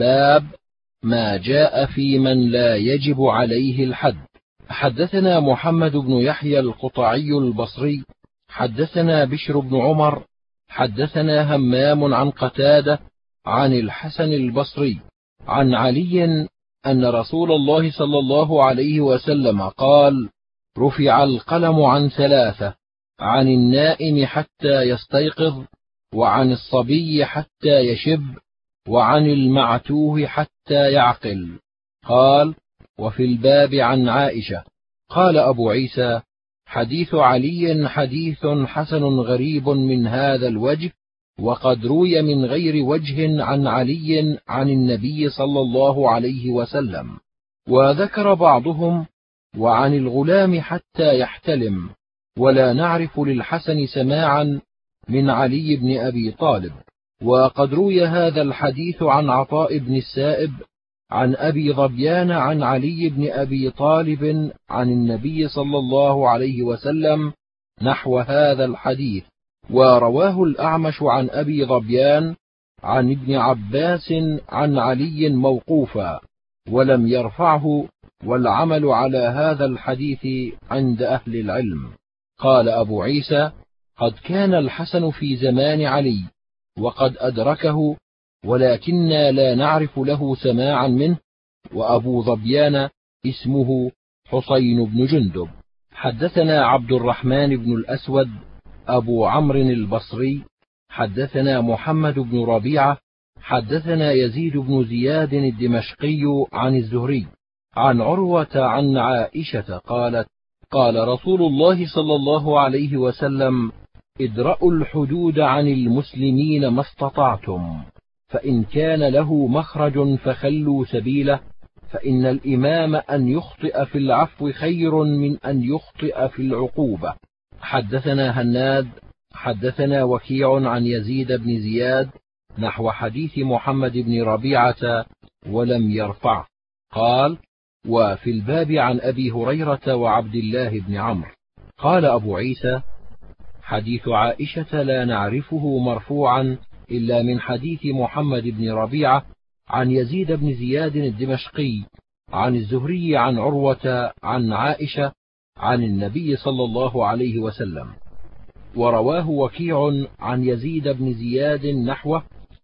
باب ما جاء في من لا يجب عليه الحد. حدثنا محمد بن يحيى القطعي البصري حدثنا بشر بن عمر حدثنا همام عن قتادة عن الحسن البصري عن علي أن رسول الله صلى الله عليه وسلم قال رفع القلم عن ثلاثة عن النائم حتى يستيقظ وعن الصبي حتى يشب وعن المعتوه حتى يعقل. قال وفي الباب عن عائشة. قال أبو عيسى حديث علي حديث حسن غريب من هذا الوجه وقد روي من غير وجه عن علي عن النبي صلى الله عليه وسلم. وذكر بعضهم وعن الغلام حتى يحتلم. ولا نعرف للحسن سماعا من علي بن أبي طالب. وقد روي هذا الحديث عن عطاء بن السائب عن أبي ظبيان عن علي بن أبي طالب عن النبي صلى الله عليه وسلم نحو هذا الحديث ورواه الأعمش عن أبي ظبيان عن ابن عباس عن علي موقوفا ولم يرفعه والعمل على هذا الحديث عند أهل العلم. قال أبو عيسى قد كان الحسن في زمان علي وقد أدركه ولكنا لا نعرف له سماعا منه وأبو ظبيان اسمه حسين بن جندب. حدثنا عبد الرحمن بن الأسود أبو عمرو البصري. حدثنا محمد بن ربيعة. حدثنا يزيد بن زياد الدمشقي عن الزهري عن عروة عن عائشة قالت قال رسول الله صلى الله عليه وسلم ادرأوا الحدود عن المسلمين ما استطعتم فإن كان له مخرج فخلوا سبيله فإن الإمام أن يخطئ في العفو خير من أن يخطئ في العقوبة. حدثنا هناد حدثنا وكيع عن يزيد بن زياد نحو حديث محمد بن ربيعة ولم يرفعه قال وفي الباب عن أبي هريرة وعبد الله بن عمرو قال أبو عيسى حديث عائشة لا نعرفه مرفوعا إلا من حديث محمد بن ربيعة عن يزيد بن زياد الدمشقي عن الزهري عن عروة عن عائشة عن النبي صلى الله عليه وسلم. ورواه وكيع عن يزيد بن زياد نحوه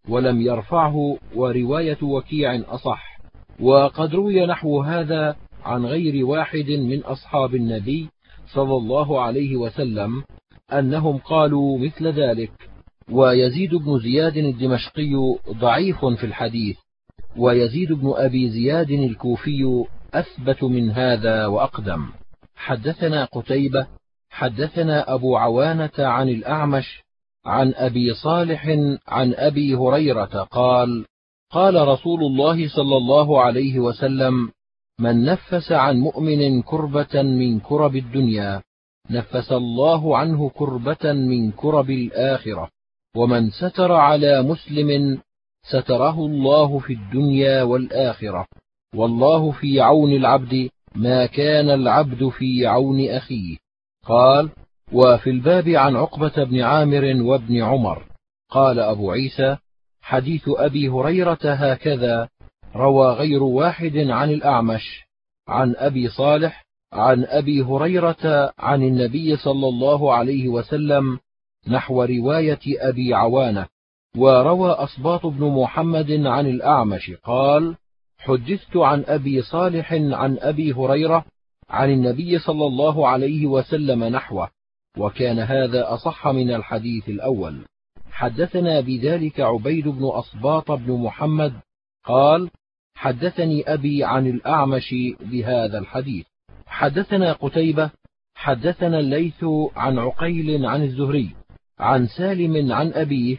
ولم يرفعه ورواية وكيع أصح. وقد روي نحو هذا عن غير واحد من أصحاب النبي صلى الله عليه وسلم أنهم قالوا مثل ذلك. ويزيد بن زياد الدمشقي ضعيف في الحديث ويزيد بن أبي زياد الكوفي أثبت من هذا وأقدم. حدثنا قتيبة حدثنا أبو عوانة عن الأعمش عن أبي صالح عن أبي هريرة قال قال رسول الله صلى الله عليه وسلم من نفس عن مؤمن كربة من كرب الدنيا نفس الله عنه كربة من كرب الآخرة. ومن ستر على مسلم ستره الله في الدنيا والآخرة. والله في عون العبد ما كان العبد في عون أخيه. قال وفي الباب عن عقبة بن عامر وابن عمر. قال أبو عيسى حديث أبي هريرة هكذا روى غير واحد عن الأعمش. عن أبي صالح عن أبي هريرة عن النبي صلى الله عليه وسلم نحو رواية أبي عوانة وروى أصباط بن محمد عن الأعمش قال حدثت عن أبي صالح عن أبي هريرة عن النبي صلى الله عليه وسلم نحوه وكان هذا أصح من الحديث الأول. حدثنا بذلك عبيد بن أصباط بن محمد قال حدثني أبي عن الأعمش بهذا الحديث حدثنا قتيبة حدثنا الليث عن عقيل عن الزهري عن سالم عن أبيه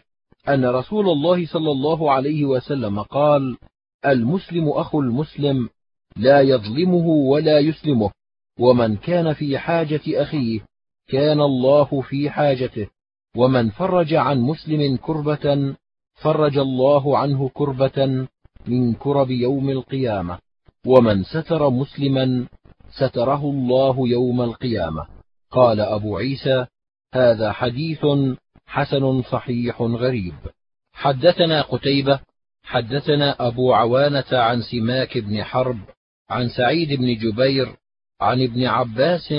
أن رسول الله صلى الله عليه وسلم قال المسلم أخو المسلم لا يظلمه ولا يسلمه ومن كان في حاجة أخيه كان الله في حاجته ومن فرج عن مسلم كربة فرج الله عنه كربة من كرب يوم القيامة ومن ستر مسلما ستره الله يوم القيامة. قال أبو عيسى هذا حديث حسن صحيح غريب. حدثنا قتيبة حدثنا أبو عوانة عن سماك بن حرب عن سعيد بن جبير عن ابن عباس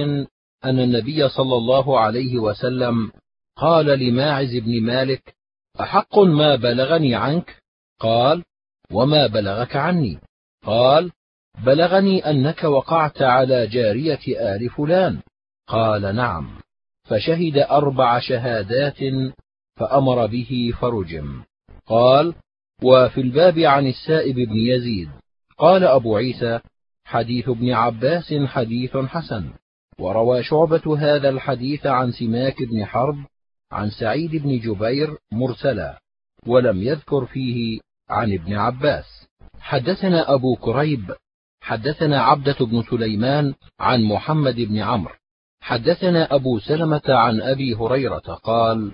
أن النبي صلى الله عليه وسلم قال لماعز بن مالك أحق ما بلغني عنك؟ قال وما بلغك عني؟ قال بلغني أنك وقعت على جارية آل فلان. قال نعم. فشهد أربع شهادات فأمر به فرجم. قال وفي الباب عن السائب بن يزيد. قال أبو عيسى حديث ابن عباس حديث حسن. وروى شعبة هذا الحديث عن سماك بن حرب عن سعيد بن جبير مرسلا ولم يذكر فيه عن ابن عباس. حدثنا أبو كريب حدثنا عبدة بن سليمان عن محمد بن عمرو. حدثنا أبو سلمة عن أبي هريرة قال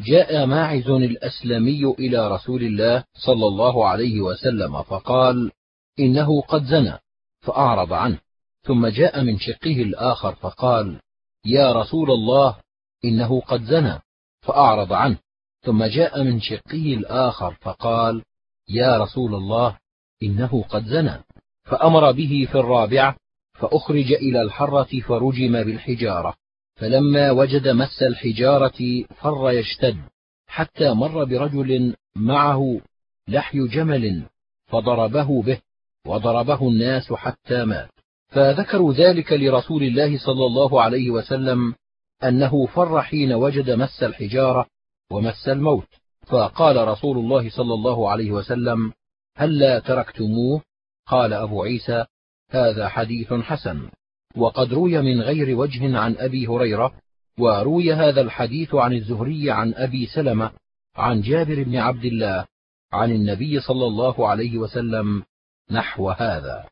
جاء ماعز الأسلمي إلى رسول الله صلى الله عليه وسلم فقال إنه قد زنى فأعرض عنه. ثم جاء من شقه الآخر فقال يا رسول الله إنه قد زنى فأعرض عنه. ثم جاء من شقه الآخر فقال يا رسول الله إنه قد زنى. فأمر به في الرابعة فأخرج إلى الحرة فرجم بالحجارة فلما وجد مس الحجارة فر يشتد حتى مر برجل معه لحي جمل فضربه به وضربه الناس حتى مات. فذكروا ذلك لرسول الله صلى الله عليه وسلم أنه فر حين وجد مس الحجارة ومس الموت. فقال رسول الله صلى الله عليه وسلم هلا تركتموه؟ قال أبو عيسى هذا حديث حسن وقد روي من غير وجه عن أبي هريرة وروي هذا الحديث عن الزهري عن أبي سلمة عن جابر بن عبد الله عن النبي صلى الله عليه وسلم نحو هذا.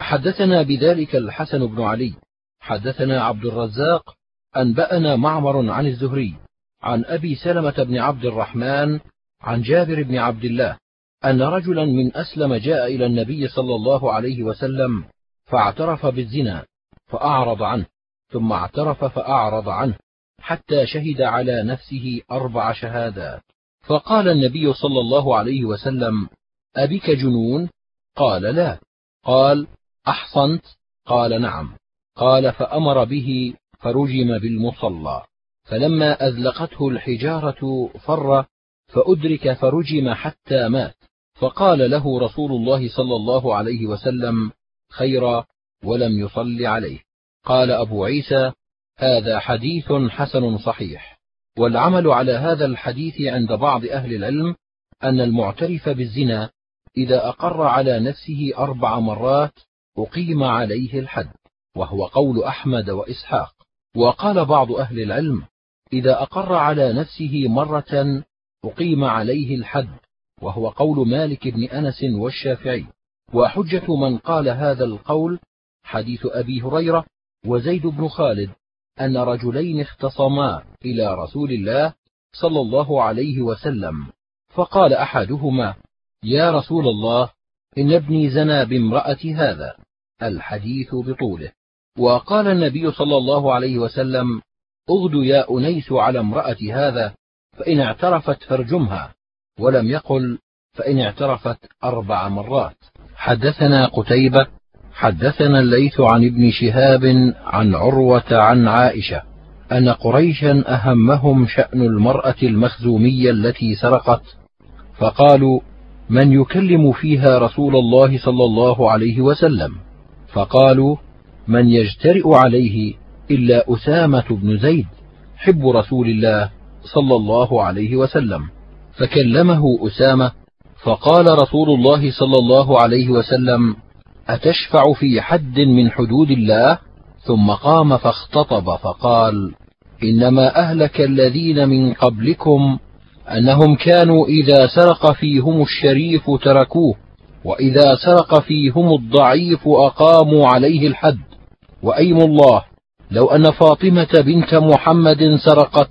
حدثنا بذلك الحسن بن علي حدثنا عبد الرزاق أنبأنا معمر عن الزهري عن أبي سلمة بن عبد الرحمن عن جابر بن عبد الله أن رجلا من أسلم جاء إلى النبي صلى الله عليه وسلم فاعترف بالزنا فأعرض عنه ثم اعترف فأعرض عنه حتى شهد على نفسه أربع شهادات. فقال النبي صلى الله عليه وسلم أبك جنون؟ قال لا. قال أحصنت؟ قال نعم. قال فأمر به فرجم بالمصلى. فلما أذلقته الحجارة فر فأدرك فرجم حتى مات. فقال له رسول الله صلى الله عليه وسلم خيرا ولم يصل عليه. قال أبو عيسى هذا حديث حسن صحيح. والعمل على هذا الحديث عند بعض أهل العلم أن المعترف بالزنا إذا أقر على نفسه أربع مرات أقيم عليه الحد وهو قول أحمد وإسحاق. وقال بعض أهل العلم إذا أقر على نفسه مرة أقيم عليه الحد وهو قول مالك بن أنس والشافعي. وحجة من قال هذا القول حديث أبي هريرة وزيد بن خالد أن رجلين اختصما إلى رسول الله صلى الله عليه وسلم فقال أحدهما يا رسول الله إن ابني زنى بامرأة هذا الحديث بطوله. وقال النبي صلى الله عليه وسلم اغد يا أنيس على امرأة هذا فإن اعترفت فارجمها. ولم يقل فإن اعترفت أربع مرات. حدثنا قتيبة حدثنا الليث عن ابن شهاب عن عروة عن عائشة أن قريشا أهمهم شأن المرأة المخزومية التي سرقت فقالوا من يكلم فيها رسول الله صلى الله عليه وسلم؟ فقالوا من يجترئ عليه إلا أسامة بن زيد حب رسول الله صلى الله عليه وسلم. فكلمه أسامة فقال رسول الله صلى الله عليه وسلم أتشفع في حد من حدود الله؟ ثم قام فاختطب فقال إنما أهلك الذين من قبلكم أنهم كانوا إذا سرق فيهم الشريف تركوه وإذا سرق فيهم الضعيف أقاموا عليه الحد. وأيم الله لو أن فاطمة بنت محمد سرقت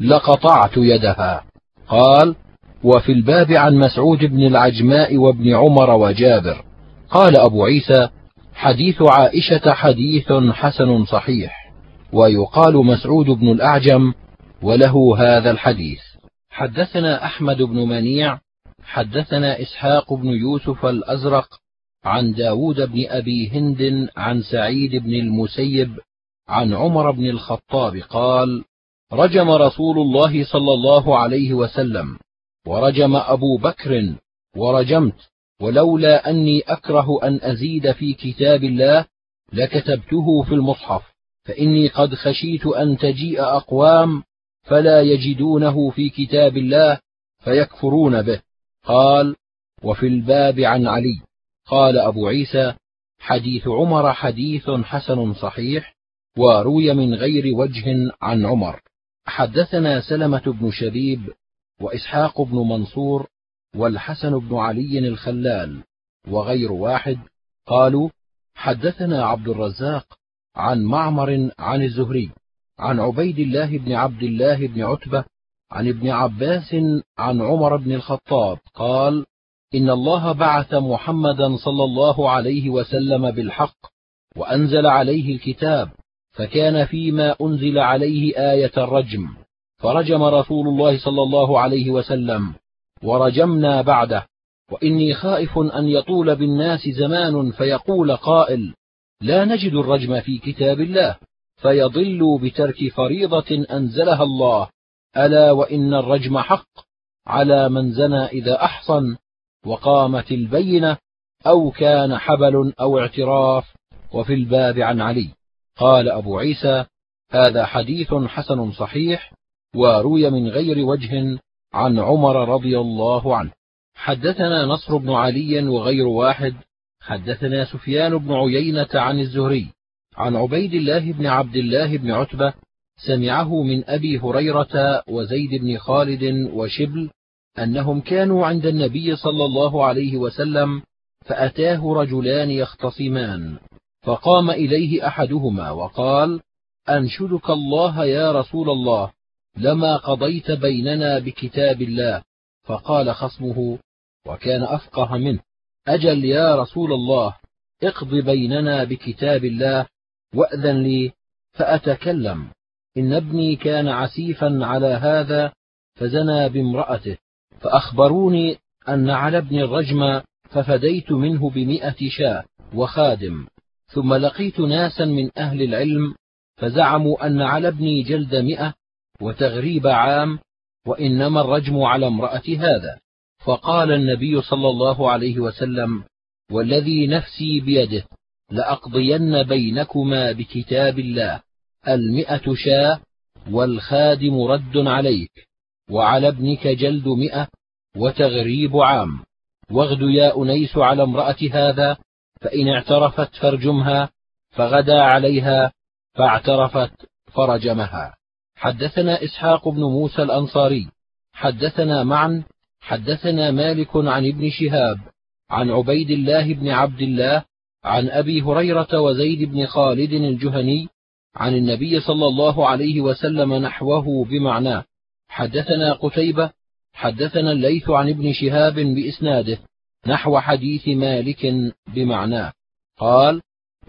لقطعت يدها. قال وفي الباب عن مسعود بن العجماء وابن عمر وجابر. قال أبو عيسى حديث عائشة حديث حسن صحيح ويقال مسعود بن الأعجم وله هذا الحديث. حدثنا أحمد بن منيع حدثنا إسحاق بن يوسف الأزرق عن داود بن أبي هند عن سعيد بن المسيب عن عمر بن الخطاب قال رجم رسول الله صلى الله عليه وسلم ورجم أبو بكر ورجمت ولولا أني أكره أن أزيد في كتاب الله لكتبته في المصحف فإني قد خشيت أن تجيء أقوام فلا يجدونه في كتاب الله فيكفرون به. قال وفي الباب عن علي. قال أبو عيسى حديث عمر حديث حسن صحيح وروي من غير وجه عن عمر. حدثنا سلمة بن شبيب وإسحاق بن منصور والحسن بن علي الخلال وغير واحد قالوا حدثنا عبد الرزاق عن معمر عن الزهري عن عبيد الله بن عبد الله بن عتبة عن ابن عباس عن عمر بن الخطاب قال إن الله بعث محمدا صلى الله عليه وسلم بالحق وأنزل عليه الكتاب فكان فيما أنزل عليه آية الرجم. فرجم رسول الله صلى الله عليه وسلم. ورجمنا بعده. وإني خائف أن يطول بالناس زمان فيقول قائل لا نجد الرجم في كتاب الله. فيضلوا بترك فريضة أنزلها الله. ألا وإن الرجم حق على من زنى إذا أحصن وقامت البينة أو كان حبل أو اعتراف. وفي الباب عن علي. قال أبو عيسى هذا حديث حسن صحيح وروي من غير وجه عن عمر رضي الله عنه. حدثنا نصر بن علي وغير واحد. حدثنا سفيان بن عيينة عن الزهري عن عبيد الله بن عبد الله بن عتبة سمعه من أبي هريرة وزيد بن خالد وشبل أنهم كانوا عند النبي صلى الله عليه وسلم فأتاه رجلان يختصمان. فقام إليه أحدهما وقال أنشدك الله يا رسول الله لما قضيت بيننا بكتاب الله؟ فقال خصمه وكان أفقه منه أجل يا رسول الله اقض بيننا بكتاب الله وأذن لي فأتكلم إن ابني كان عسيفا على هذا فزنى بامرأته فأخبروني أن على ابن الرجم ففديت منه بمئة شاة وخادم. ثم لقيت ناسا من أهل العلم فزعموا أن على ابني جلد مئة وتغريب عام وإنما الرجم على امرأة هذا. فقال النبي صلى الله عليه وسلم والذي نفسي بيده لأقضين بينكما بكتاب الله المئة شاة والخادم رد عليك وعلى ابنك جلد مئة وتغريب عام. واغد يا أنيس على امرأة هذا فإن اعترفت فارجمها فغدا عليها فاعترفت فرجمها. حدثنا إسحاق بن موسى الأنصاري حدثنا معا حدثنا مالك عن ابن شهاب عن عبيد الله بن عبد الله عن أبي هريرة وزيد بن خالد الجهني عن النبي صلى الله عليه وسلم نحوه بمعناه. حدثنا قتيبة حدثنا الليث عن ابن شهاب بإسناده. نحو حديث مالك بمعناه قال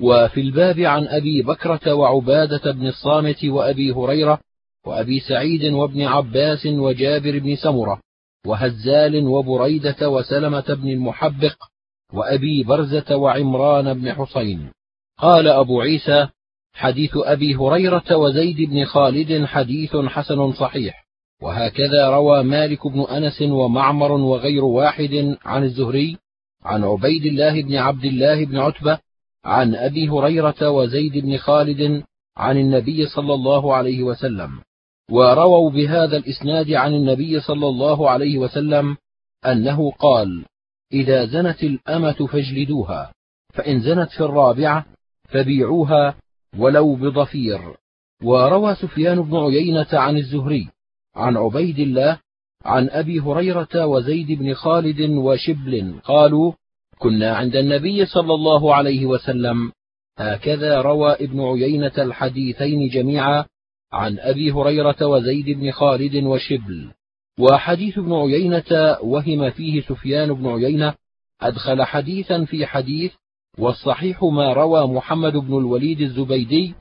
وفي الباب عن أبي بكرة وعبادة بن الصامت وأبي هريرة وأبي سعيد وابن عباس وجابر بن سمرة وهزال وبريدة وسلمة بن المحبق وأبي برزة وعمران بن حسين قال أبو عيسى حديث أبي هريرة وزيد بن خالد حديث حسن صحيح. وهكذا روى مالك بن أنس ومعمر وغير واحد عن الزهري عن عبيد الله بن عبد الله بن عتبة عن أبي هريرة وزيد بن خالد عن النبي صلى الله عليه وسلم. ورووا بهذا الإسناد عن النبي صلى الله عليه وسلم أنه قال إذا زنت الأمة فاجلدوها فإن زنت في الرابعة فبيعوها ولو بضفير وروى سفيان بن عيينة عن الزهري عن عبيد الله عن أبي هريرة وزيد بن خالد وشبل قالوا كنا عند النبي صلى الله عليه وسلم. هكذا روى ابن عيينة الحديثين جميعا عن أبي هريرة وزيد بن خالد وشبل. وحديث ابن عيينة وهم فيه سفيان بن عيينة أدخل حديثا في حديث والصحيح ما روى محمد بن الوليد الزبيدي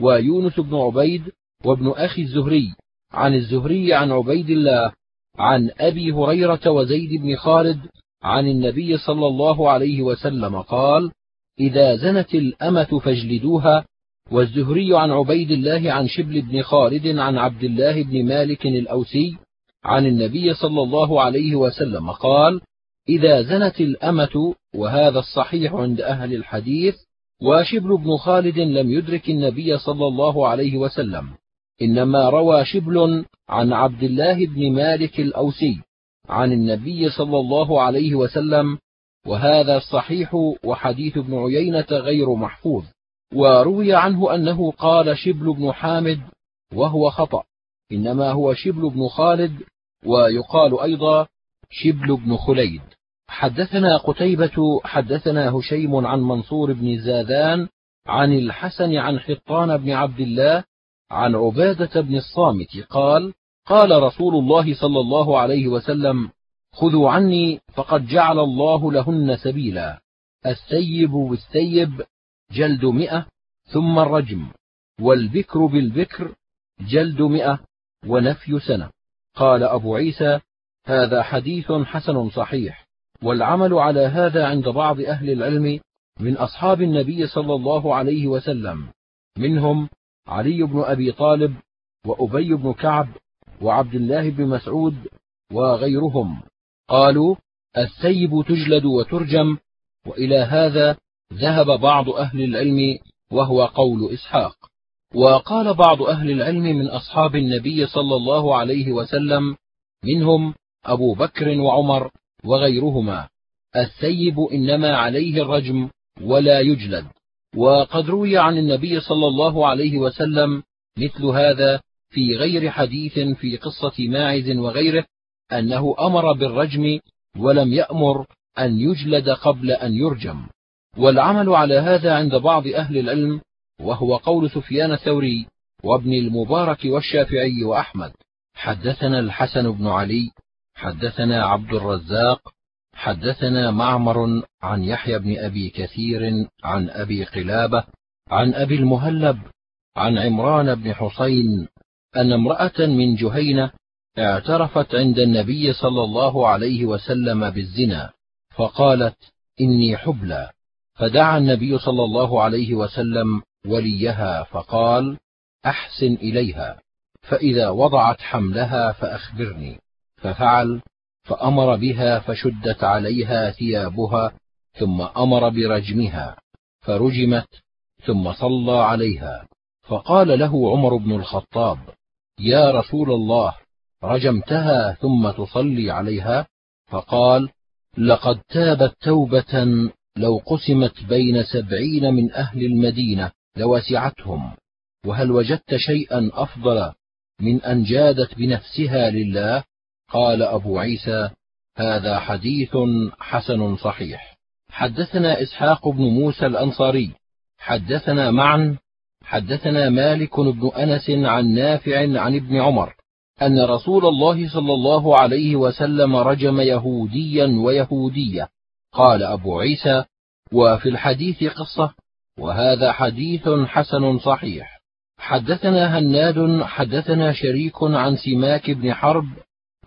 ويونس بن عبيد وابن أخي الزهري. عن الزهري عن عبيد الله عن أبي هريرة وزيد بن خالد عن النبي صلى الله عليه وسلم قال إذا زنت الأمة فاجلدوها والزهري عن عبيد الله عن شبل بن خالد عن عبد الله بن مالك الأوسي عن النبي صلى الله عليه وسلم قال إذا زنت الأمة وهذا الصحيح عند أهل الحديث وشبل بن خالد لم يدرك النبي صلى الله عليه وسلم. إنما روى شبل عن عبد الله بن مالك الأوسي عن النبي صلى الله عليه وسلم وهذا الصحيح وحديث ابن عيينة غير محفوظ وروي عنه أنه قال شبل بن حامد وهو خطأ إنما هو شبل بن خالد ويقال أيضا شبل بن خليد. حدثنا قتيبة حدثنا هشيم عن منصور بن زاذان عن الحسن عن حطان بن عبد الله عن عبادة بن الصامت قال قال رسول الله صلى الله عليه وسلم خذوا عني فقد جعل الله لهن سبيلا السيب بالسيب جلد مئة ثم الرجم والبكر بالبكر جلد مئة ونفي سنة. قال أبو عيسى هذا حديث حسن صحيح والعمل على هذا عند بعض أهل العلم من أصحاب النبي صلى الله عليه وسلم منهم علي بن أبي طالب وأبي بن كعب وعبد الله بن مسعود وغيرهم. قالوا السيب تجلد وترجم وإلى هذا ذهب بعض أهل العلم وهو قول إسحاق. وقال بعض أهل العلم من أصحاب النبي صلى الله عليه وسلم منهم أبو بكر وعمر وغيرهما السيب إنما عليه الرجم ولا يجلد. وقد روي عن النبي صلى الله عليه وسلم مثل هذا في غير حديث في قصة ماعز وغيره أنه أمر بالرجم ولم يأمر أن يجلد قبل أن يرجم. والعمل على هذا عند بعض أهل العلم وهو قول سفيان الثوري وابن المبارك والشافعي وأحمد حدثنا الحسن بن علي حدثنا عبد الرزاق حدثنا معمر عن يحيى بن أبي كثير عن أبي قلابة عن أبي المهلب عن عمران بن حسين أن امرأة من جهينة اعترفت عند النبي صلى الله عليه وسلم بالزنا فقالت إني حبلى. فدعا النبي صلى الله عليه وسلم وليها فقال أحسن إليها فإذا وضعت حملها فأخبرني. ففعل فأمر بها فشدت عليها ثيابها ثم أمر برجمها فرجمت ثم صلى عليها. فقال له عمر بن الخطاب يا رسول الله رجمتها ثم تصلي عليها؟ فقال لقد تابت توبة لو قسمت بين سبعين من أهل المدينة لوسعتهم وهل وجدت شيئا أفضل من أن جادت بنفسها لله؟ قال أبو عيسى هذا حديث حسن صحيح. حدثنا إسحاق بن موسى الأنصاري. حدثنا معا حدثنا مالك بن أنس عن نافع عن ابن عمر أن رسول الله صلى الله عليه وسلم رجم يهوديا ويهودية. قال أبو عيسى وفي الحديث قصة وهذا حديث حسن صحيح. حدثنا هناد حدثنا شريك عن سماك بن حرب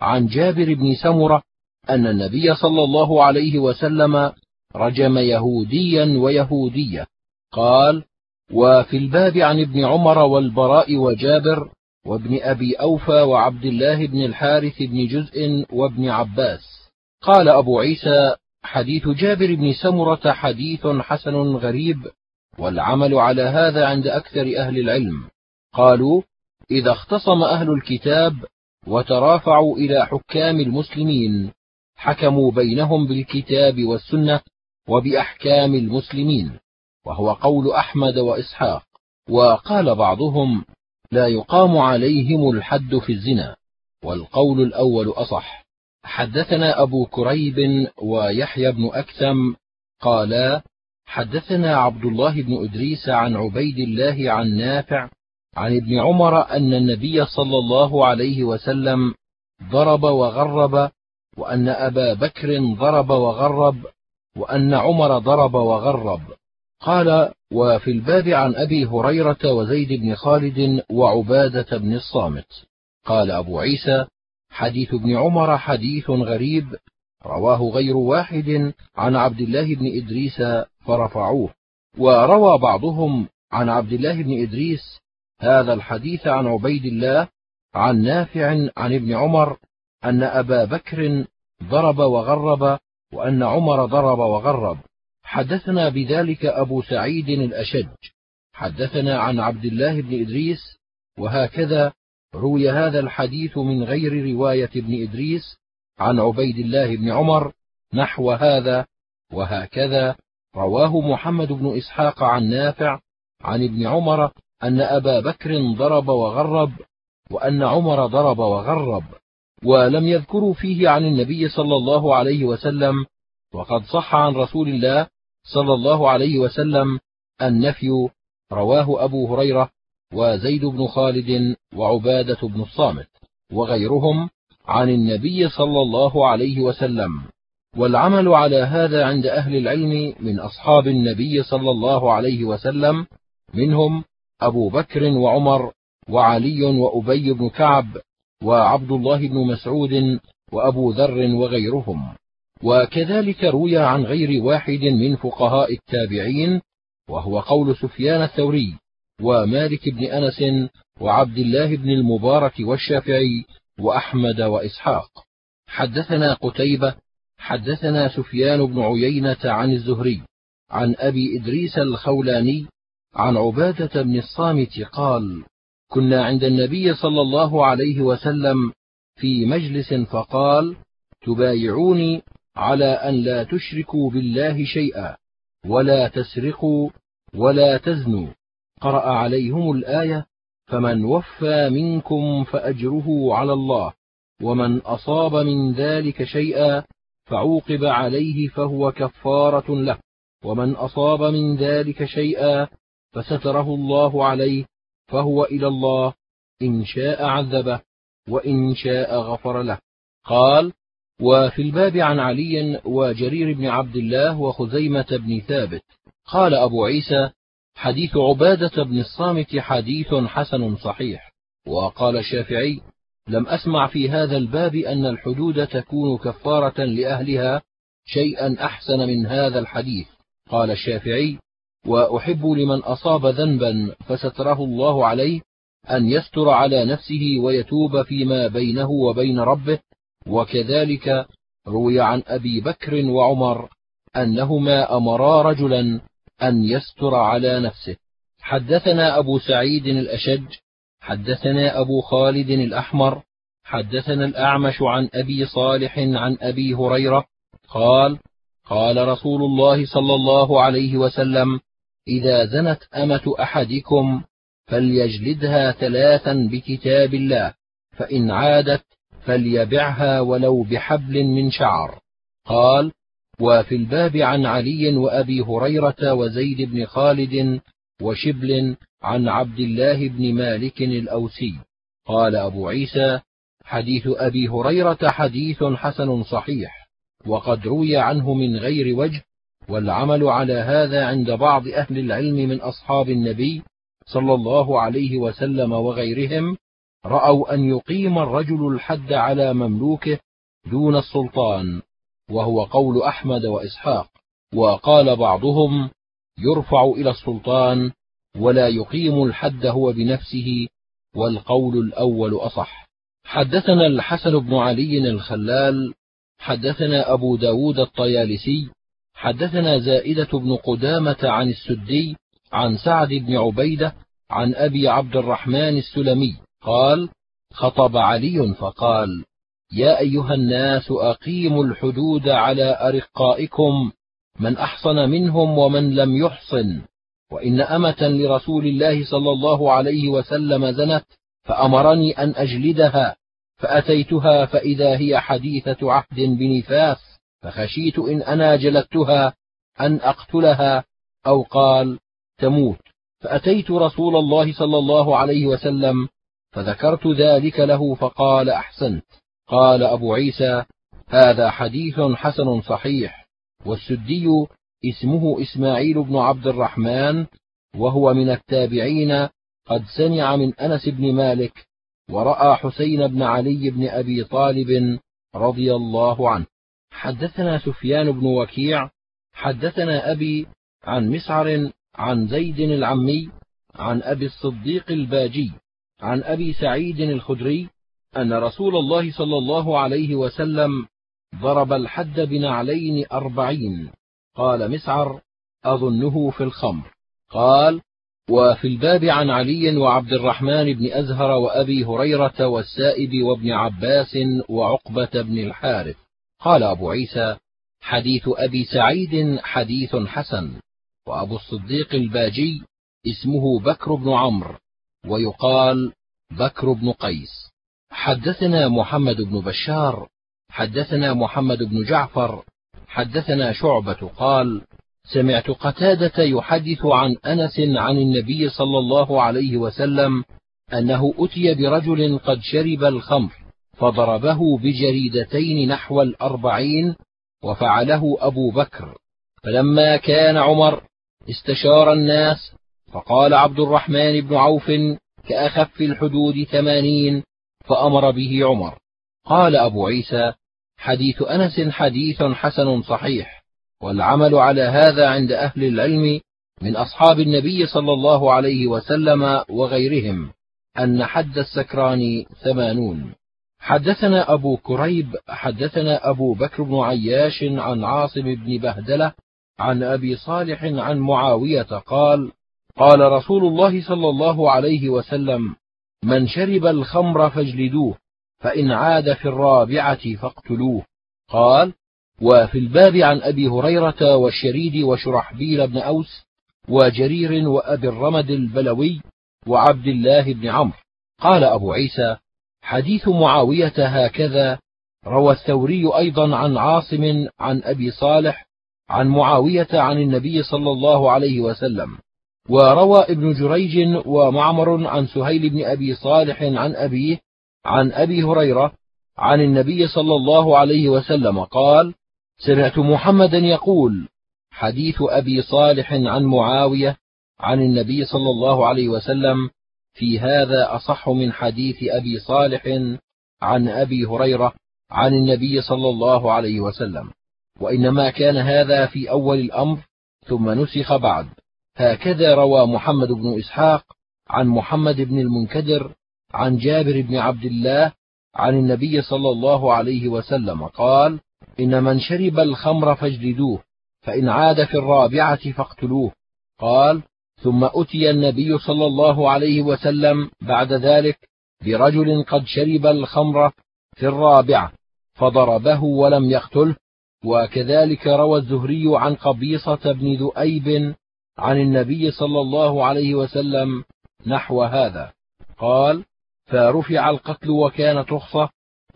عن جابر بن سمرة أن النبي صلى الله عليه وسلم رجم يهوديا ويهودية. قال وفي الباب عن ابن عمر والبراء وجابر وابن أبي أوفى وعبد الله بن الحارث بن جزء وابن عباس قال أبو عيسى حديث جابر بن سمرة حديث حسن غريب والعمل على هذا عند أكثر أهل العلم قالوا إذا اختصم أهل الكتاب وترافعوا إلى حكام المسلمين. حكموا بينهم بالكتاب والسنة وبأحكام المسلمين. وهو قول أحمد وإسحاق. وقال بعضهم لا يقام عليهم الحد في الزنا. والقول الأول أصح. حدثنا أبو كريب ويحيى بن أكثم قالا حدثنا عبد الله بن إدريس عن عبيد الله عن نافع عن ابن عمر أن النبي صلى الله عليه وسلم ضرب وغرب وأن أبا بكر ضرب وغرب وأن عمر ضرب وغرب. قال وفي الباب عن أبي هريرة وزيد بن خالد وعبادة بن الصامت. قال أبو عيسى حديث ابن عمر حديث غريب رواه غير واحد عن عبد الله بن إدريس فرفعوه. وروى بعضهم عن عبد الله بن إدريس هذا الحديث عن عبيد الله عن نافع عن ابن عمر أن أبا بكر ضرب وغرب وأن عمر ضرب وغرب. حدثنا بذلك أبو سعيد الأشج. حدثنا عن عبد الله بن إدريس وهكذا روي هذا الحديث من غير رواية ابن إدريس عن عبيد الله بن عمر نحو هذا وهكذا رواه محمد بن إسحاق عن نافع عن ابن عمر أن أبا بكر ضرب وغرب وأن عمر ضرب وغرب ولم يذكروا فيه عن النبي صلى الله عليه وسلم وقد صح عن رسول الله صلى الله عليه وسلم النفي رواه أبو هريرة وزيد بن خالد وعبادة بن الصامت وغيرهم عن النبي صلى الله عليه وسلم. والعمل على هذا عند أهل العلم من أصحاب النبي صلى الله عليه وسلم منهم أبو بكر وعمر وعلي وأبي بن كعب وعبد الله بن مسعود وأبو ذر وغيرهم. وكذلك روي عن غير واحد من فقهاء التابعين وهو قول سفيان الثوري ومالك بن أنس وعبد الله بن المبارك والشافعي وأحمد وإسحاق. حدثنا قتيبة حدثنا سفيان بن عيينة عن الزهري عن أبي إدريس الخولاني عن عبادة بن الصامت قال كنا عند النبي صلى الله عليه وسلم في مجلس فقال تبايعوني على أن لا تشركوا بالله شيئا ولا تسرقوا ولا تزنوا. قرأ عليهم الآية فمن وفى منكم فأجره على الله ومن أصاب من ذلك شيئا فعوقب عليه فهو كفارة له ومن أصاب من ذلك شيئا فستره الله عليه فهو إلى الله إن شاء عذبه وإن شاء غفر له. قال وفي الباب عن علي وجرير بن عبد الله وخزيمة بن ثابت. قال أبو عيسى حديث عبادة بن الصامت حديث حسن صحيح. وقال الشافعي لم أسمع في هذا الباب أن الحدود تكون كفارة لأهلها شيئا أحسن من هذا الحديث. قال الشافعي وأحب لمن أصاب ذنبا فستره الله عليه أن يستر على نفسه ويتوب فيما بينه وبين ربه وكذلك روي عن أبي بكر وعمر أنهما أمرا رجلا أن يستر على نفسه. حدثنا أبو سعيد الأشج حدثنا أبو خالد الأحمر حدثنا الأعمش عن أبي صالح عن أبي هريرة قال قال رسول الله صلى الله عليه وسلم إذا زنت أمة أحدكم فليجلدها ثلاثا بكتاب الله فإن عادت فليبعها ولو بحبل من شعر. قال وفي الباب عن علي وأبي هريرة وزيد بن خالد وشبل عن عبد الله بن مالك الأوسي. قال أبو عيسى حديث أبي هريرة حديث حسن صحيح وقد روي عنه من غير وجه والعمل على هذا عند بعض أهل العلم من أصحاب النبي صلى الله عليه وسلم وغيرهم رأوا أن يقيم الرجل الحد على مملوكه دون السلطان وهو قول أحمد وإسحاق وقال بعضهم يرفع إلى السلطان ولا يقيم الحد هو بنفسه والقول الأول أصح. حدثنا الحسن بن علي الخلال حدثنا أبو داود الطيالسي حدثنا زائدة بن قدامة عن السدي عن سعد بن عبيدة عن أبي عبد الرحمن السلمي قال خطب علي فقال يا أيها الناس أقيموا الحدود على أرقائكم من أحصن منهم ومن لم يحصن. وإن أمة لرسول الله صلى الله عليه وسلم زنت فأمرني أن أجلدها فأتيتها فإذا هي حديثة عهد بنفاس. فخشيت إن أنا جلدتها أن أقتلها أو قال تموت. فأتيت رسول الله صلى الله عليه وسلم فذكرت ذلك له فقال أحسنت. قال أبو عيسى هذا حديث حسن صحيح والسدي اسمه إسماعيل بن عبد الرحمن وهو من التابعين قد سمع من أنس بن مالك ورأى حسين بن علي بن أبي طالب رضي الله عنه. حدثنا سفيان بن وكيع حدثنا أبي عن مسعر عن زيد العمي عن أبي الصديق الباجي عن أبي سعيد الخدري أن رسول الله صلى الله عليه وسلم ضرب الحد بنعلين أربعين. قال مسعر أظنه في الخمر. قال وفي الباب عن علي وعبد الرحمن بن أزهر وأبي هريرة والسائب وابن عباس وعقبة بن الحارث. قال أبو عيسى حديث أبي سعيد حديث حسن وأبو الصديق الباجي اسمه بكر بن عمرو ويقال بكر بن قيس. حدثنا محمد بن بشار حدثنا محمد بن جعفر حدثنا شعبة قال سمعت قتادة يحدث عن أنس عن النبي صلى الله عليه وسلم أنه أتي برجل قد شرب الخمر. فضربه بجريدتين نحو الأربعين وفعله أبو بكر. فلما كان عمر استشار الناس فقال عبد الرحمن بن عوف كأخف الحدود ثمانين فأمر به عمر. قال أبو عيسى حديث أنس حديث حسن صحيح والعمل على هذا عند أهل العلم من أصحاب النبي صلى الله عليه وسلم وغيرهم أن حد السكران ثمانون. حدثنا أبو كريب حدثنا أبو بكر بن عياش عن عاصم بن بهدلة عن أبي صالح عن معاوية قال قال رسول الله صلى الله عليه وسلم من شرب الخمر فاجلدوه فإن عاد في الرابعة فاقتلوه. قال وفي الباب عن أبي هريرة والشريد وشرحبيل بن أوس وجرير وأبي الرمد البلوي وعبد الله بن عمرو. قال أبو عيسى حديث معاوية هكذا روى الثوري أيضا عن عاصم عن أبي صالح عن معاوية عن النبي صلى الله عليه وسلم وروى ابن جريج ومعمر عن سهيل بن أبي صالح عن أبيه عن أبي هريرة عن النبي صلى الله عليه وسلم قال سمعت محمدا يقول حديث أبي صالح عن معاوية عن النبي صلى الله عليه وسلم في هذا أصح من حديث أبي صالح عن أبي هريرة عن النبي صلى الله عليه وسلم. وإنما كان هذا في أول الأمر ثم نسخ بعد. هكذا روى محمد بن إسحاق عن محمد بن المنكدر عن جابر بن عبد الله عن النبي صلى الله عليه وسلم قال إن من شرب الخمر فاجلدوه فإن عاد في الرابعة فاقتلوه. قال ثم أتي النبي صلى الله عليه وسلم بعد ذلك برجل قد شرب الخمر في الرابعة فضربه ولم يقتله وكذلك روى الزهري عن قبيصة بن ذؤيب عن النبي صلى الله عليه وسلم نحو هذا قال فرفع القتل وكانت رخصة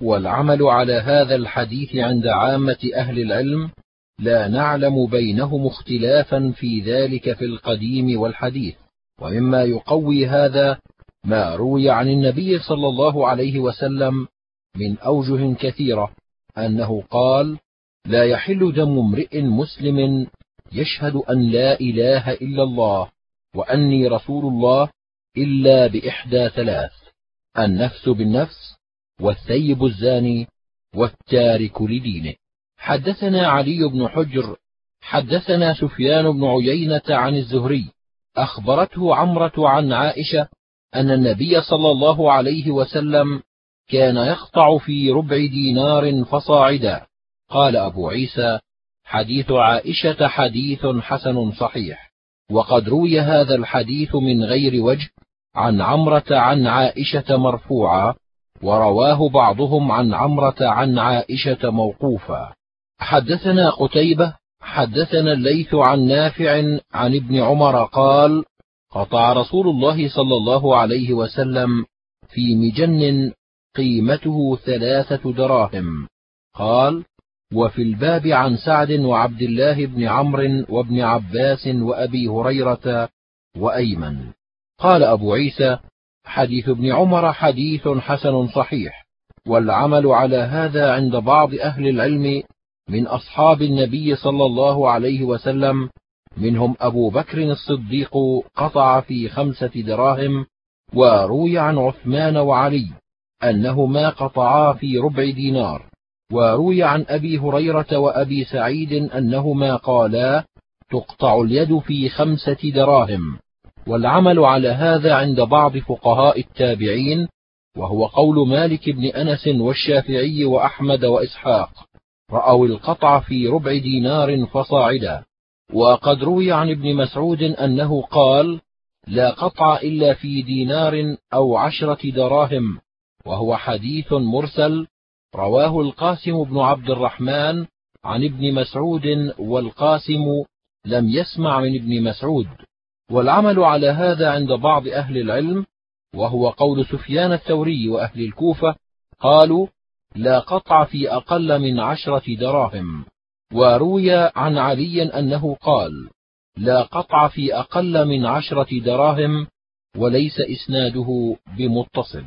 والعمل على هذا الحديث عند عامة أهل العلم لا نعلم بينهم اختلافا في ذلك في القديم والحديث ومما يقوي هذا ما روي عن النبي صلى الله عليه وسلم من أوجه كثيرة أنه قال لا يحل دم امرئ مسلم يشهد أن لا إله إلا الله وأني رسول الله إلا بإحدى ثلاث النفس بالنفس والثيب الزاني والتارك لدينه. حدثنا علي بن حجر حدثنا سفيان بن عيينة عن الزهري أخبرته عمرة عن عائشة أن النبي صلى الله عليه وسلم كان يقطع في ربع دينار فصاعدا. قال أبو عيسى حديث عائشة حديث حسن صحيح وقد روي هذا الحديث من غير وجه عن عمرة عن عائشة مرفوعا ورواه بعضهم عن عمرة عن عائشة موقوفا. حدثنا قتيبة حدثنا الليث عن نافع عن ابن عمر قال قطع رسول الله صلى الله عليه وسلم في مجن قيمته ثلاثة دراهم. قال وفي الباب عن سعد وعبد الله بن عمرو وابن عباس وأبي هريرة وأيمن. قال أبو عيسى حديث ابن عمر حديث حسن صحيح والعمل على هذا عند بعض أهل العلم من أصحاب النبي صلى الله عليه وسلم منهم أبو بكر الصديق قطع في خمسة دراهم وروي عن عثمان وعلي أنهما قطعا في ربع دينار وروي عن أبي هريرة وأبي سعيد أنهما قالا تقطع اليد في خمسة دراهم. والعمل على هذا عند بعض فقهاء التابعين وهو قول مالك بن أنس والشافعي وأحمد وإسحاق. رأوا القطع في ربع دينار فصاعدا. وقد روي عن ابن مسعود أنه قال لا قطع إلا في دينار أو عشرة دراهم. وهو حديث مرسل. رواه القاسم بن عبد الرحمن عن ابن مسعود والقاسم لم يسمع من ابن مسعود. والعمل على هذا عند بعض أهل العلم وهو قول سفيان الثوري وأهل الكوفة قالوا لا قطع في أقل من عشرة دراهم. وروي عن علي أنه قال لا قطع في أقل من عشرة دراهم وليس إسناده بمتصل.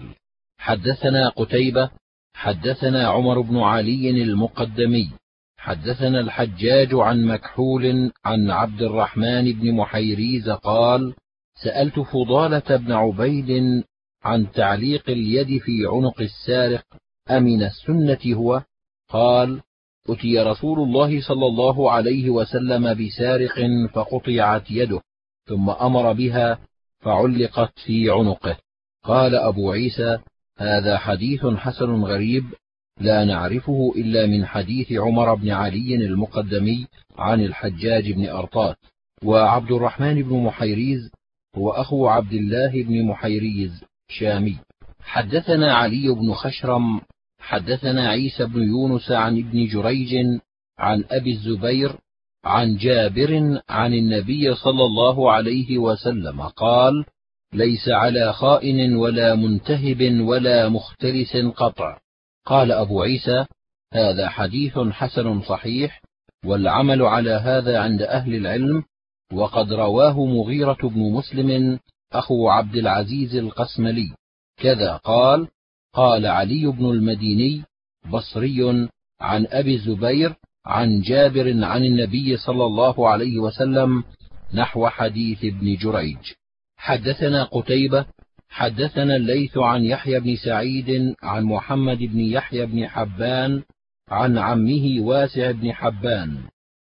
حدثنا قتيبة حدثنا عمر بن علي المقدمي حدثنا الحجاج عن مكحول عن عبد الرحمن بن محيريز قال سألت فضالة بن عبيد عن تعليق اليد في عنق السارق أمن السنة هو؟ قال أتي رسول الله صلى الله عليه وسلم بسارق فقطعت يده ثم أمر بها فعلقت في عنقه. قال أبو عيسى هذا حديث حسن غريب لا نعرفه إلا من حديث عمر بن علي المقدمي عن الحجاج بن أرطات وعبد الرحمن بن محيريز هو أخو عبد الله بن محيريز شامي. حدثنا علي بن خشرم حدثنا عيسى بن يونس عن ابن جريج عن أبي الزبير عن جابر عن النبي صلى الله عليه وسلم قال ليس على خائن ولا منتهب ولا مختلس قطع. قال أبو عيسى هذا حديث حسن صحيح والعمل على هذا عند أهل العلم وقد رواه مغيرة بن مسلم أخو عبد العزيز القسملي. كذا قال قال علي بن المديني بصري عن أبي الزبير عن جابر عن النبي صلى الله عليه وسلم نحو حديث ابن جريج. حدثنا قتيبة حدثنا الليث عن يحيى بن سعيد عن محمد بن يحيى بن حبان عن عمه واسع بن حبان.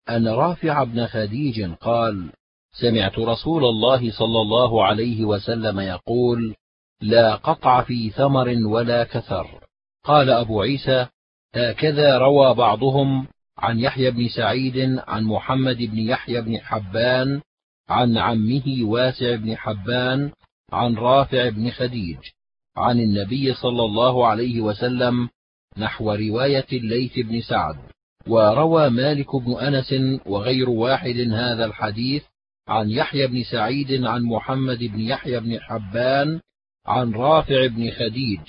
أن رافع بن خديج قال سمعت رسول الله صلى الله عليه وسلم يقول لا قطع في ثمر ولا كثر. قال أبو عيسى هكذا روى بعضهم عن يحيى بن سعيد عن محمد بن يحيى بن حبان عن عمه واسع بن حبان عن رافع بن خديج عن النبي صلى الله عليه وسلم نحو رواية الليث بن سعد. وروى مالك بن أنس وغير واحد هذا الحديث عن يحيى بن سعيد عن محمد بن يحيى بن حبان عن رافع بن خديج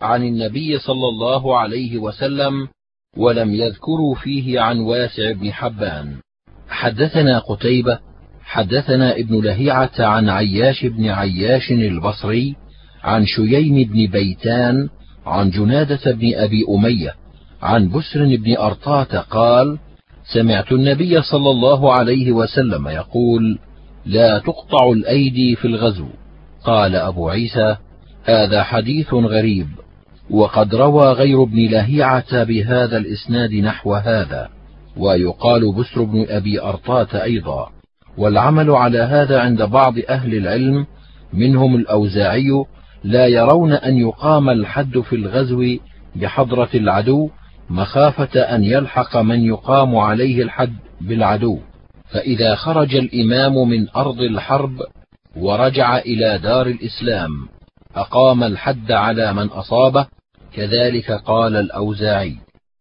عن النبي صلى الله عليه وسلم ولم يذكروا فيه عن واسع بن حبان. حدثنا قتيبة حدثنا ابن لهيعة عن عياش بن عياش البصري عن شييم بن بيتان عن جنادة بن أبي أمية عن بسر بن أرطاة قال سمعت النبي صلى الله عليه وسلم يقول لا تقطع الأيدي في الغزو. قال أبو عيسى هذا حديث غريب وقد روى غير ابن لهيعة بهذا الإسناد نحو هذا ويقال بسر بن أبي أرطاة أيضا والعمل على هذا عند بعض أهل العلم منهم الأوزاعي لا يرون أن يقام الحد في الغزو بحضرة العدو مخافة أن يلحق من يقام عليه الحد بالعدو فإذا خرج الإمام من أرض الحرب ورجع إلى دار الإسلام أقام الحد على من أصابه كذلك قال الأوزاعي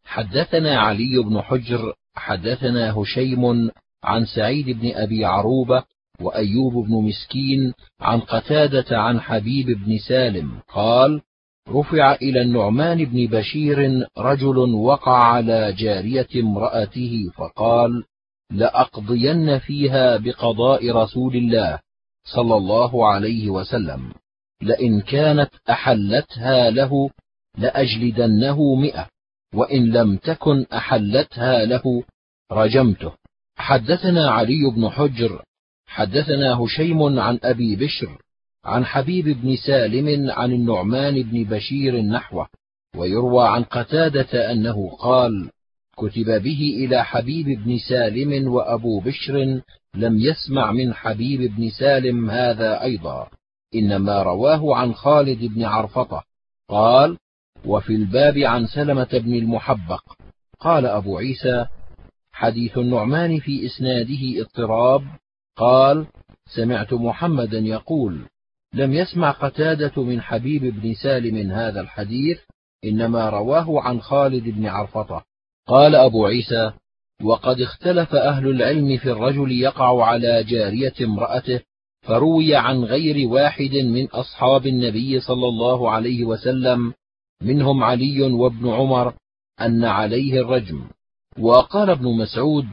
حدثنا علي بن حجر حدثنا هشيم عن سعيد بن أبي عروبة وأيوب بن مسكين عن قتادة عن حبيب بن سالم قال رفع إلى النعمان بن بشير رجل وقع على جارية امرأته فقال لأقضين فيها بقضاء رسول الله. صلى الله عليه وسلم. لئن كانت أحلتها له لأجلدنه مئة وإن لم تكن أحلتها له رجمته. حدثنا علي بن حجر حدثنا هشيم عن أبي بشر عن حبيب بن سالم عن النعمان بن بشير نحوه ويروى عن قتادة أنه قال كتب به إلى حبيب بن سالم وأبو بشر لم يسمع من حبيب بن سالم هذا أيضا إنما رواه عن خالد بن عرفطة. قال وفي الباب عن سلمة بن المحبق. قال أبو عيسى حديث النعمان في إسناده اضطراب. قال سمعت محمدا يقول لم يسمع قتادة من حبيب بن سالم هذا الحديث إنما رواه عن خالد بن عرفطة. قال أبو عيسى وقد اختلف أهل العلم في الرجل يقع على جارية امرأته فروي عن غير واحد من أصحاب النبي صلى الله عليه وسلم منهم علي وابن عمر أن عليه الرجم. وقال ابن مسعود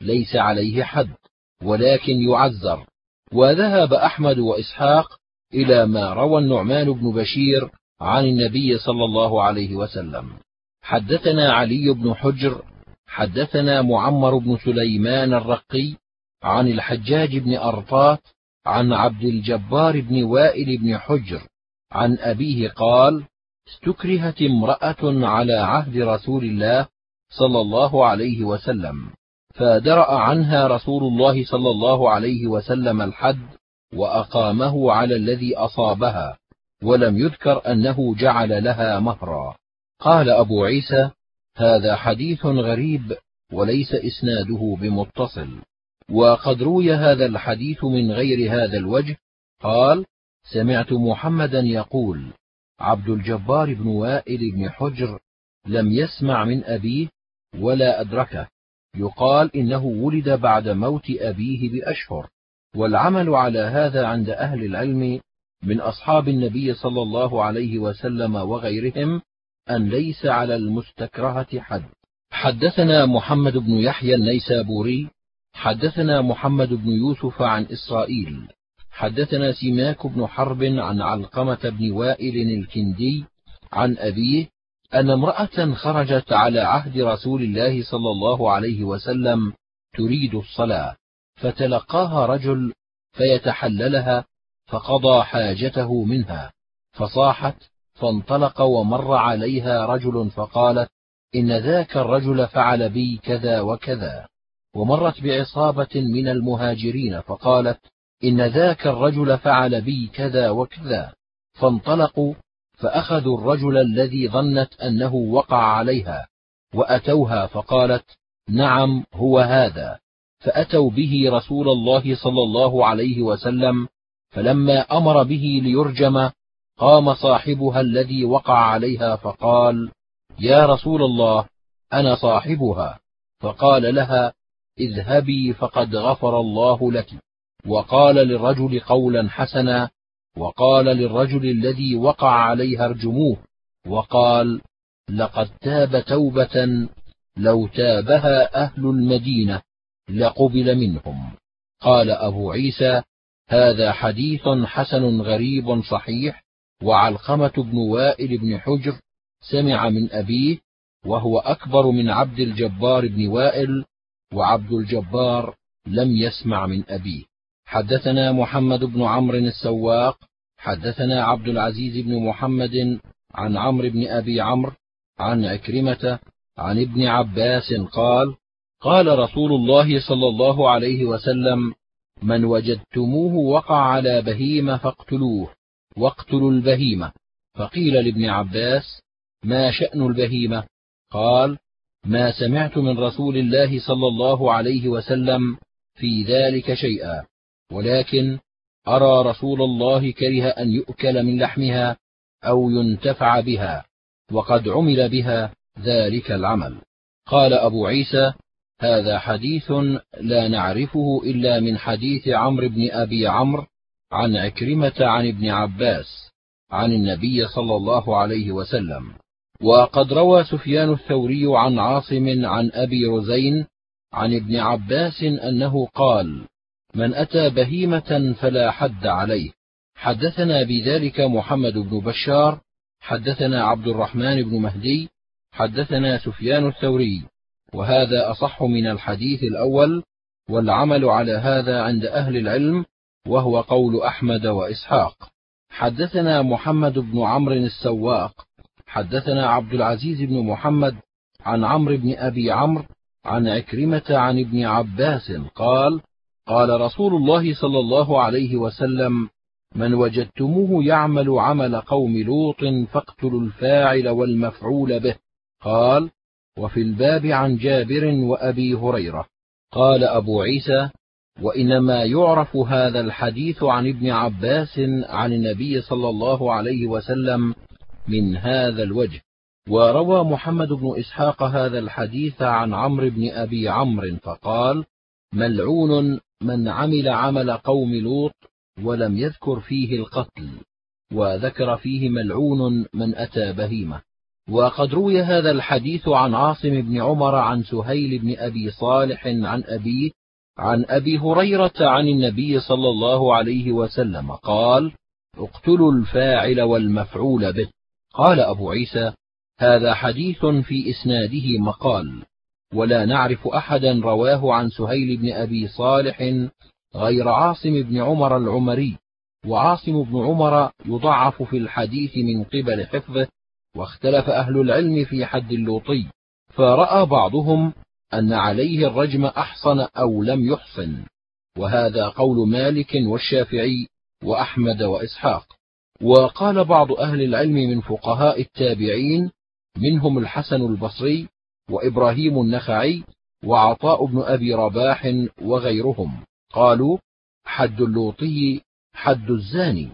ليس عليه حد ولكن يعذر. وذهب أحمد وإسحاق إلى ما روى النعمان بن بشير عن النبي صلى الله عليه وسلم. حدثنا علي بن حجر حدثنا معمر بن سليمان الرقي عن الحجاج بن ارطاط عن عبد الجبار بن وائل بن حجر عن أبيه قال استكرهت امرأة على عهد رسول الله صلى الله عليه وسلم فدرأ عنها رسول الله صلى الله عليه وسلم الحد وأقامه على الذي أصابها ولم يذكر أنه جعل لها مهرا. قال أبو عيسى هذا حديث غريب وليس إسناده بمتصل. وقد روي هذا الحديث من غير هذا الوجه. قال سمعت محمدا يقول عبد الجبار بن وائل بن حجر لم يسمع من أبيه ولا أدركه. يقال إنه ولد بعد موت أبيه بأشهر. والعمل على هذا عند أهل العلم من أصحاب النبي صلى الله عليه وسلم وغيرهم أن ليس على المستكرهة حد. حدثنا محمد بن يحيى النيسابوري حدثنا محمد بن يوسف عن إسرائيل حدثنا سماك بن حرب عن علقمة بن وائل الكندي عن أبيه أن امرأة خرجت على عهد رسول الله صلى الله عليه وسلم تريد الصلاة فتلقاها رجل فيتحللها فقضى حاجته منها فصاحت فانطلق ومر عليها رجل فقالت إن ذاك الرجل فعل بي كذا وكذا. ومرت بعصابة من المهاجرين فقالت إن ذاك الرجل فعل بي كذا وكذا. فانطلقوا فأخذوا الرجل الذي ظنت أنه وقع عليها وأتوها فقالت نعم هو هذا. فأتوا به رسول الله صلى الله عليه وسلم فلما أمر به ليرجم قام صاحبها الذي وقع عليها فقال يا رسول الله أنا صاحبها. فقال لها اذهبي فقد غفر الله لك. وقال للرجل قولا حسنا وقال للرجل الذي وقع عليها ارجموه وقال لقد تاب توبة لو تابها أهل المدينة لقبل منهم. قال أبو عيسى هذا حديث حسن غريب صحيح وعلقمة بن وائل بن حجر سمع من أبيه وهو أكبر من عبد الجبار بن وائل وعبد الجبار لم يسمع من أبيه. حدثنا محمد بن عمرو السواق حدثنا عبد العزيز بن محمد عن عمرو بن أبي عمرو عن عكرمه عن ابن عباس قال قال رسول الله صلى الله عليه وسلم من وجدتموه وقع على بهيمة فاقتلوه. واقتلوا البهيمة. فقيل لابن عباس ما شأن البهيمة؟ قال ما سمعت من رسول الله صلى الله عليه وسلم في ذلك شيئا ولكن أرى رسول الله كره أن يؤكل من لحمها أو ينتفع بها وقد عمل بها ذلك العمل. قال أبو عيسى هذا حديث لا نعرفه إلا من حديث عمرو بن أبي عمرو عن عكرمه عن ابن عباس عن النبي صلى الله عليه وسلم. وقد روى سفيان الثوري عن عاصم عن أبي رزين عن ابن عباس أنه قال من أتى بهيمة فلا حد عليه. حدثنا بذلك محمد بن بشار حدثنا عبد الرحمن بن مهدي حدثنا سفيان الثوري. وهذا أصح من الحديث الأول والعمل على هذا عند أهل العلم وهو قول أحمد وإسحاق. حدثنا محمد بن عمرو السواق. حدثنا عبد العزيز بن محمد عن عمرو بن أبي عمرو عن عكرمة عن ابن عباس قال قال رسول الله صلى الله عليه وسلم من وجدتموه يعمل عمل قوم لوط فاقتلوا الفاعل والمفعول به. قال وفي الباب عن جابر وأبي هريرة. قال أبو عيسى وإنما يعرف هذا الحديث عن ابن عباس عن النبي صلى الله عليه وسلم من هذا الوجه. وروى محمد بن إسحاق هذا الحديث عن عمرو بن أبي عمرو فقال ملعون من عمل عمل قوم لوط ولم يذكر فيه القتل وذكر فيه ملعون من أتى بهيمة. وقد روي هذا الحديث عن عاصم بن عمر عن سهيل بن أبي صالح عن أبيه عن أبي هريرة عن النبي صلى الله عليه وسلم قال اقتلوا الفاعل والمفعول به. قال أبو عيسى هذا حديث في إسناده مقال ولا نعرف أحدا رواه عن سهيل بن أبي صالح غير عاصم بن عمر العمري وعاصم بن عمر يضعف في الحديث من قبل حفظه واختلف أهل العلم في حد اللوطي فراى بعضهم أن عليه الرجم أحصن أو لم يحصن وهذا قول مالك والشافعي وأحمد وإسحاق. وقال بعض أهل العلم من فقهاء التابعين منهم الحسن البصري وإبراهيم النخعي وعطاء بن أبي رباح وغيرهم. قالوا حد اللوطي حد الزاني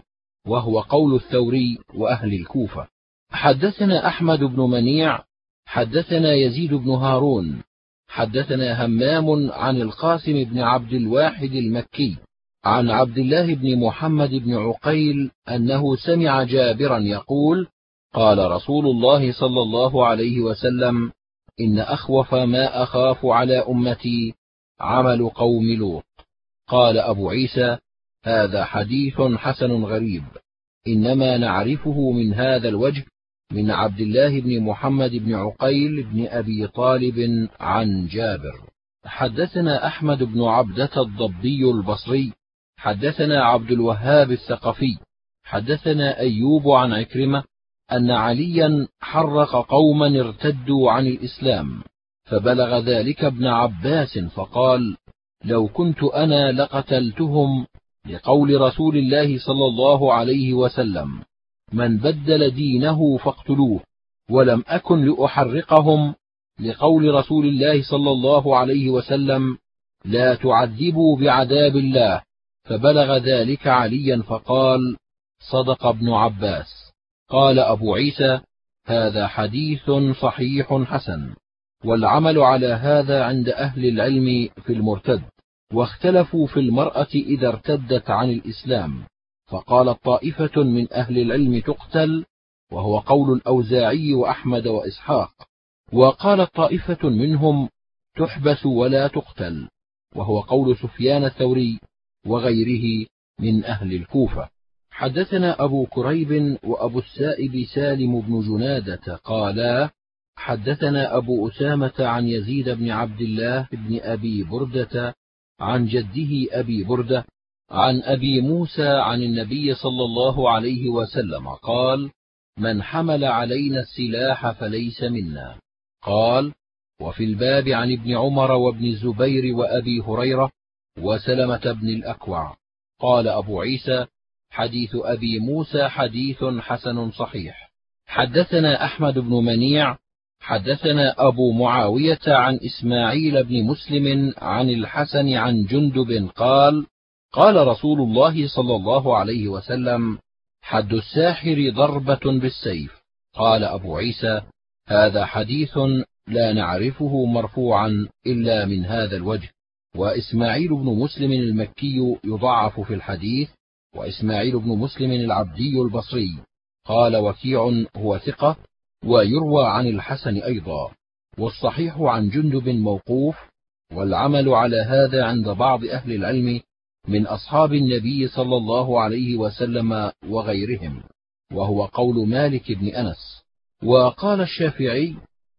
وهو قول الثوري وأهل الكوفة. حدثنا أحمد بن منيع حدثنا يزيد بن هارون حدثنا همام عن القاسم بن عبد الواحد المكي عن عبد الله بن محمد بن عقيل أنه سمع جابرا يقول قال رسول الله صلى الله عليه وسلم إن أخوف ما أخاف على أمتي عمل قوم لوط. قال أبو عيسى هذا حديث حسن غريب إنما نعرفه من هذا الوجه من عبد الله بن محمد بن عقيل بن أبي طالب عن جابر. حدثنا أحمد بن عبدة الضبي البصري. حدثنا عبد الوهاب الثقفي. حدثنا أيوب عن عكرمة أن عليا حرق قوما ارتدوا عن الإسلام. فبلغ ذلك ابن عباس فقال لو كنت أنا لقتلتهم لقول رسول الله صلى الله عليه وسلم. من بدل دينه فاقتلوه ولم أكن لأحرقهم لقول رسول الله صلى الله عليه وسلم لا تعذبوا بعذاب الله فبلغ ذلك عليا فقال صدق ابن عباس. قال أبو عيسى هذا حديث صحيح حسن والعمل على هذا عند أهل العلم في المرتد واختلفوا في المرأة إذا ارتدت عن الإسلام. فقالت طائفة من أهل العلم تقتل وهو قول الأوزاعي وأحمد وإسحاق. وقالت طائفة منهم تحبس ولا تقتل وهو قول سفيان الثوري وغيره من أهل الكوفة. حدثنا أبو كريب وأبو السائب سالم بن جنادة قالا حدثنا أبو أسامة عن يزيد بن عبد الله بن أبي بردة عن جده أبي بردة عن أبي موسى عن النبي صلى الله عليه وسلم قال من حمل علينا السلاح فليس منا. قال وفي الباب عن ابن عمر وابن الزبير وأبي هريرة وسلمة بن الأكوع. قال أبو عيسى حديث أبي موسى حديث حسن صحيح. حدثنا أحمد بن منيع حدثنا أبو معاوية عن إسماعيل بن مسلم عن الحسن عن جندب قال قال رسول الله صلى الله عليه وسلم حد الساحر ضربة بالسيف. قال أبو عيسى هذا حديث لا نعرفه مرفوعا إلا من هذا الوجه. وإسماعيل بن مسلم المكي يضعف في الحديث وإسماعيل بن مسلم العبدي البصري. قال وكيع هو ثقة ويروى عن الحسن أيضا والصحيح عن جندب موقوف والعمل على هذا عند بعض أهل العلم من أصحاب النبي صلى الله عليه وسلم وغيرهم وهو قول مالك بن أنس. وقال الشافعي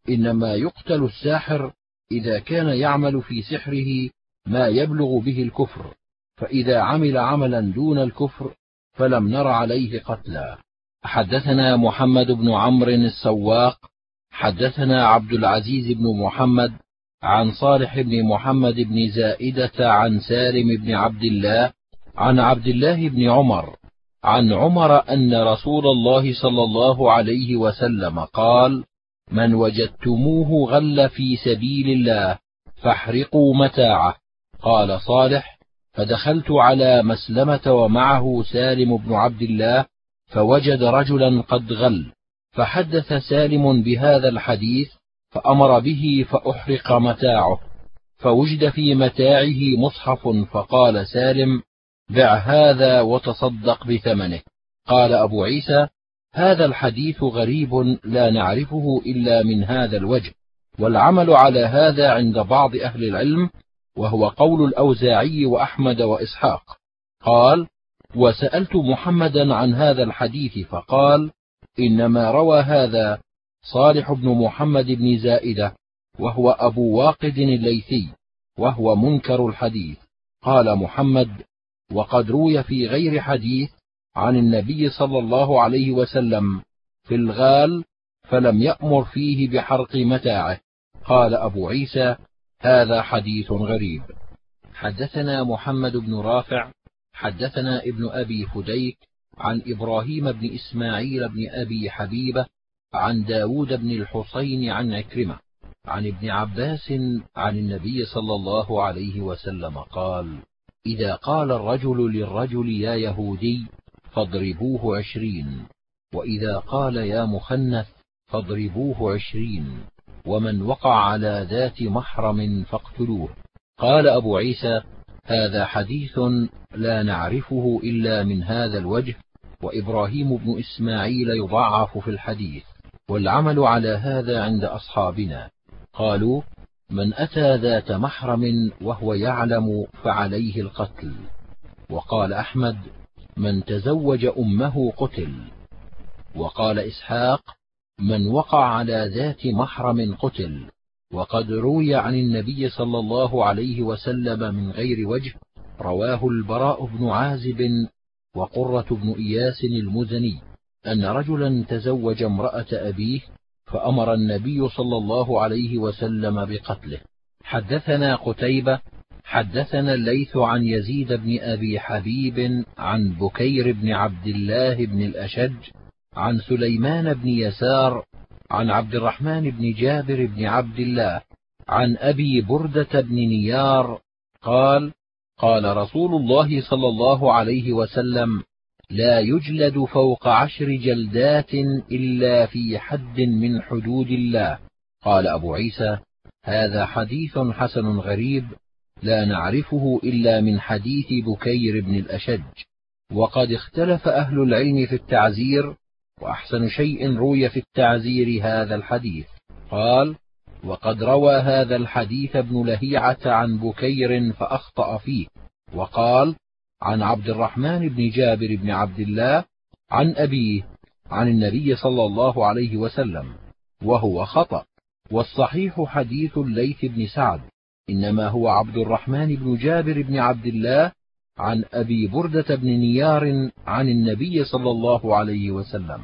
إنما يقتل الساحر إذا كان يعمل في سحره ما يبلغ به الكفر فإذا عمل عملا دون الكفر فلم نر عليه قتلا. حدثنا محمد بن عمرو السواق حدثنا عبد العزيز بن محمد عن صالح بن محمد بن زائدة عن سالم بن عبد الله عن عبد الله بن عمر عن عمر أن رسول الله صلى الله عليه وسلم قال: من وجدتموه غل في سبيل الله فاحرقوا متاعه. قال صالح: فدخلت على مسلمة ومعه سالم بن عبد الله فوجد رجلا قد غل فحدث سالم بهذا الحديث فأمر به فأحرق متاعه فوجد في متاعه مصحف فقال سالم بع هذا وتصدق بثمنه. قال أبو عيسى هذا الحديث غريب لا نعرفه إلا من هذا الوجه والعمل على هذا عند بعض أهل العلم وهو قول الأوزاعي وأحمد وإسحاق. قال وسألت محمدا عن هذا الحديث فقال إنما روى هذا صالح بن محمد بن زائدة وهو أبو واقد الليثي وهو منكر الحديث. قال محمد وقد روي في غير حديث عن النبي صلى الله عليه وسلم في الغال فلم يأمر فيه بحرق متاعه. قال أبو عيسى هذا حديث غريب. حدثنا محمد بن رافع حدثنا ابن أبي فديك عن إبراهيم بن إسماعيل بن أبي حبيبة عن داود بن الحصين عن عكرمة عن ابن عباس عن النبي صلى الله عليه وسلم قال إذا قال الرجل للرجل يا يهودي فاضربوه عشرين وإذا قال يا مخنث فاضربوه عشرين ومن وقع على ذات محرم فاقتلوه. قال أبو عيسى هذا حديث لا نعرفه إلا من هذا الوجه وإبراهيم بن إسماعيل يضعف في الحديث. والعمل على هذا عند أصحابنا. قالوا من أتى ذات محرم وهو يعلم فعليه القتل. وقال أحمد من تزوج أمه قتل. وقال إسحاق من وقع على ذات محرم قتل. وقد روي عن النبي صلى الله عليه وسلم من غير وجه رواه البراء بن عازب وقرة بن إياس المزني. أن رجلا تزوج امرأة أبيه فأمر النبي صلى الله عليه وسلم بقتله. حدثنا قتيبة حدثنا الليث عن يزيد بن أبي حبيب عن بكير بن عبد الله بن الأشج عن سليمان بن يسار عن عبد الرحمن بن جابر بن عبد الله عن أبي بردة بن نيار قال قال رسول الله صلى الله عليه وسلم لا يجلد فوق عشر جلدات إلا في حد من حدود الله. قال أبو عيسى هذا حديث حسن غريب لا نعرفه إلا من حديث بكير بن الأشج. وقد اختلف أهل العلم في التعزير وأحسن شيء روي في التعزير هذا الحديث. قال وقد روى هذا الحديث ابن لهيعة عن بكير فأخطأ فيه. وقال عن عبد الرحمن بن جابر بن عبد الله عن أبيه عن النبي صلى الله عليه وسلم وهو خطأ. والصحيح حديث الليث بن سعد إنما هو عبد الرحمن بن جابر بن عبد الله عن أبي بردة بن نيار عن النبي صلى الله عليه وسلم.